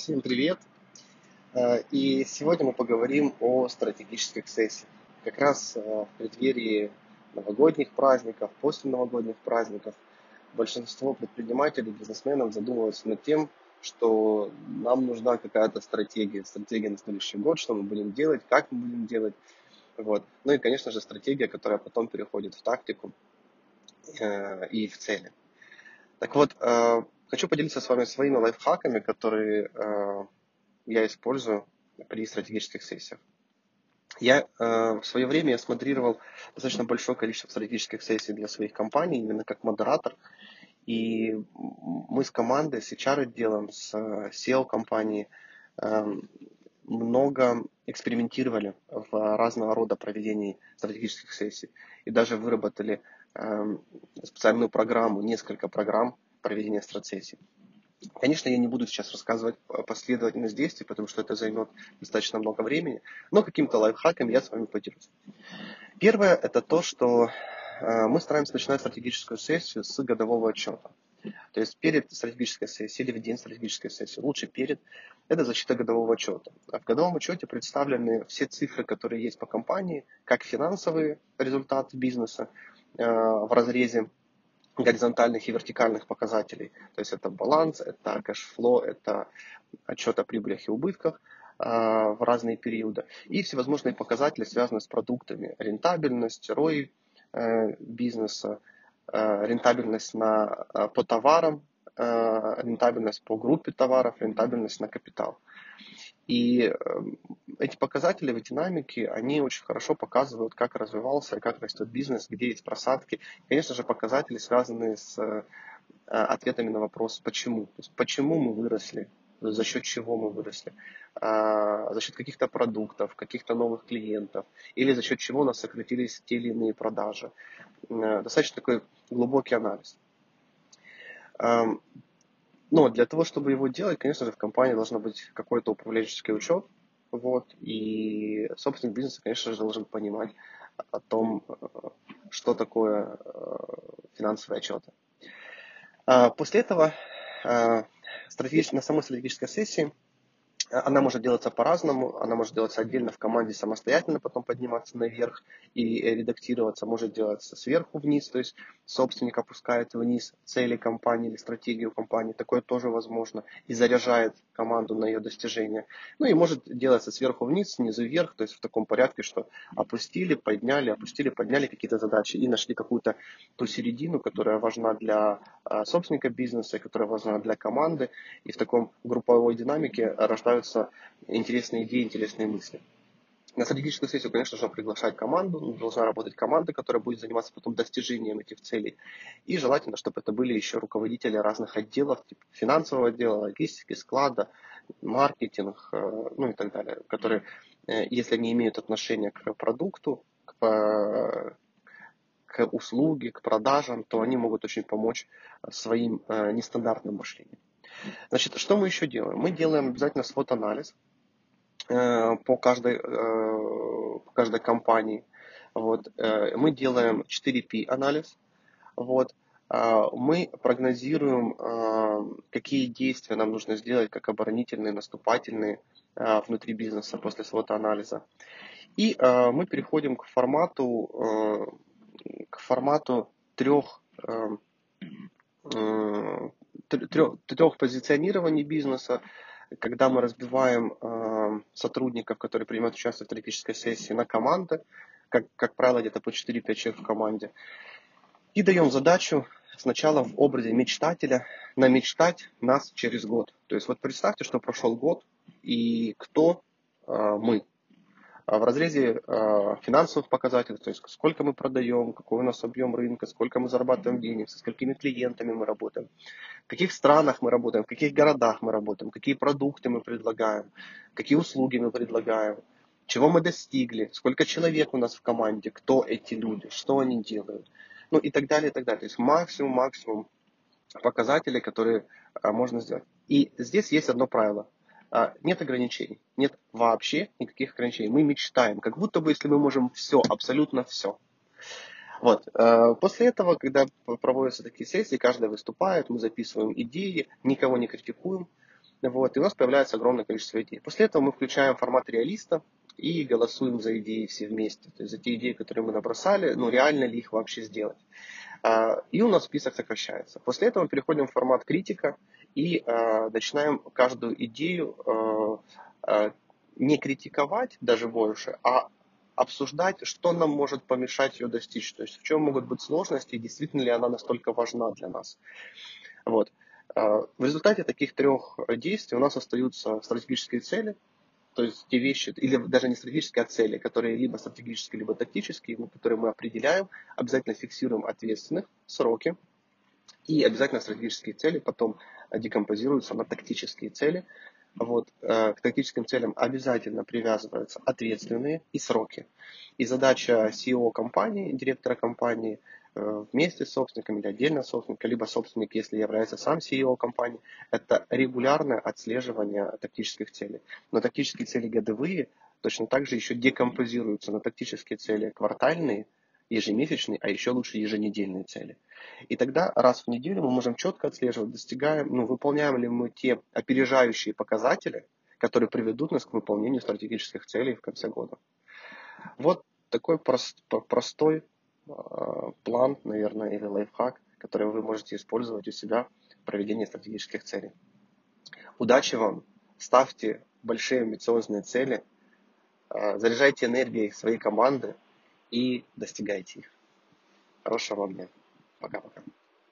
Всем привет! Э, и сегодня мы поговорим о стратегических сессиях. Как раз э, в преддверии новогодних праздников, после новогодних праздников большинство предпринимателей, бизнесменов задумываются над тем, что нам нужна какая-то стратегия, стратегия на следующий год, что мы будем делать, как мы будем делать. Вот. Ну и, конечно же, стратегия, которая потом переходит в тактику э, и в цели. Так вот, Хочу поделиться с вами своими лайфхаками, которые э, я использую при стратегических сессиях. Я э, в свое время я смотрировал достаточно большое количество стратегических сессий для своих компаний, именно как модератор. И мы с командой, с HR-отделом, с SEO компании э, много экспериментировали в разного рода проведении стратегических сессий. И даже выработали э, специальную программу, несколько программ проведения страцессий. Конечно, я не буду сейчас рассказывать последовательность действий, потому что это займет достаточно много времени, но каким-то лайфхаком я с вами поделюсь. Первое – это то, что э, мы стараемся начинать стратегическую сессию с годового отчета. То есть перед стратегической сессией или в день стратегической сессии, лучше перед, это защита годового отчета. А в годовом отчете представлены все цифры, которые есть по компании, как финансовые результаты бизнеса э, в разрезе горизонтальных и вертикальных показателей. То есть это баланс, это кэшфло, это отчет о прибылях и убытках а, в разные периоды. И всевозможные показатели, связанные с продуктами. Рентабельность, ROI э, бизнеса, э, рентабельность на, э, по товарам, рентабельность по группе товаров, рентабельность на капитал. И эм, эти показатели в динамике, они очень хорошо показывают, как развивался как растет бизнес, где есть просадки. Конечно же, показатели, связанные с э, ответами на вопрос «почему?». То есть, почему мы выросли, за счет чего мы выросли, а, за счет каких-то продуктов, каких-то новых клиентов, или за счет чего у нас сократились те или иные продажи. Э, достаточно такой глубокий анализ. Но для того, чтобы его делать, конечно же, в компании должен быть какой-то управленческий учет. Вот, и собственник бизнеса, конечно же, должен понимать о том, э, что такое э, финансовые отчеты. А после этого э, на самой стратегической сессии она может делаться по-разному, она может делаться отдельно в команде самостоятельно, потом подниматься наверх и редактироваться, может делаться сверху вниз, то есть собственник опускает вниз цели компании или стратегию компании, такое тоже возможно, и заряжает команду на ее достижение. Ну и может делаться сверху вниз, снизу вверх, то есть в таком порядке, что опустили, подняли, опустили, подняли какие-то задачи и нашли какую-то ту середину, которая важна для собственника бизнеса, которая важна для команды, и в таком групповой динамике рождаются интересные идеи, интересные мысли. На стратегическую сессию, конечно же, приглашать команду, должна работать команда, которая будет заниматься потом достижением этих целей. И желательно, чтобы это были еще руководители разных отделов, типа финансового отдела, логистики, склада, маркетинг, э, ну и так далее, которые, э, если они имеют отношение к продукту, к, к услуге, к продажам, то они могут очень помочь своим э, нестандартным мышлением. Значит, что мы еще делаем? Мы делаем обязательно свод-анализ э, по каждой, э, по каждой компании. Вот. Э, мы делаем 4P анализ. Вот. Мы прогнозируем, какие действия нам нужно сделать, как оборонительные, наступательные внутри бизнеса после свод-анализа. И мы переходим к формату, к формату трех трех, трех позиционирований бизнеса, когда мы разбиваем э, сотрудников, которые принимают участие в стратегической сессии, на команды, как, как правило, где-то по 4-5 человек в команде, и даем задачу сначала в образе мечтателя намечтать нас через год. То есть вот представьте, что прошел год, и кто э, мы. А в разрезе э, финансовых показателей, то есть сколько мы продаем, какой у нас объем рынка, сколько мы зарабатываем денег, со сколькими клиентами мы работаем, в каких странах мы работаем, в каких городах мы работаем, какие продукты мы предлагаем, какие услуги мы предлагаем, чего мы достигли, сколько человек у нас в команде, кто эти люди, что они делают, ну и так далее, и так далее. То есть максимум, максимум показателей, которые а, можно сделать. И здесь есть одно правило – а, нет ограничений. Нет вообще никаких ограничений. Мы мечтаем, как будто бы если мы можем все, абсолютно все. Вот. Э, после этого, когда проводятся такие сессии, каждый выступает, мы записываем идеи, никого не критикуем, Вот, и у нас появляется огромное количество идей. После этого мы включаем формат реалиста и голосуем за идеи все вместе. То есть за те идеи, которые мы набросали, ну реально ли их вообще сделать. А, и у нас список сокращается. После этого мы переходим в формат критика и а, начинаем каждую идею а, не критиковать даже больше, а обсуждать, что нам может помешать ее достичь. То есть в чем могут быть сложности действительно ли она настолько важна для нас. Вот. В результате таких трех действий у нас остаются стратегические цели, то есть те вещи, или даже не стратегические, а цели, которые либо стратегические, либо тактические, которые мы определяем, обязательно фиксируем ответственных, сроки, и обязательно стратегические цели потом декомпозируются на тактические цели. Вот, э, к тактическим целям обязательно привязываются ответственные и сроки. И задача CEO компании, директора компании – Э, вместе с собственником или отдельно собственника, либо собственник, если является сам CEO компании, это регулярное отслеживание тактических целей. Но тактические цели годовые точно так же еще декомпозируются на тактические цели квартальные, ежемесячные, а еще лучше еженедельные цели. И тогда раз в неделю мы можем четко отслеживать, достигаем, ну, выполняем ли мы те опережающие показатели, которые приведут нас к выполнению стратегических целей в конце года. Вот такой прост, простой Э, план, наверное, или лайфхак, который вы можете использовать у себя в проведении стратегических целей. Удачи вам! Ставьте большие амбициозные цели, э, заряжайте энергией своей команды и достигайте их. Хорошего вам дня. Пока-пока.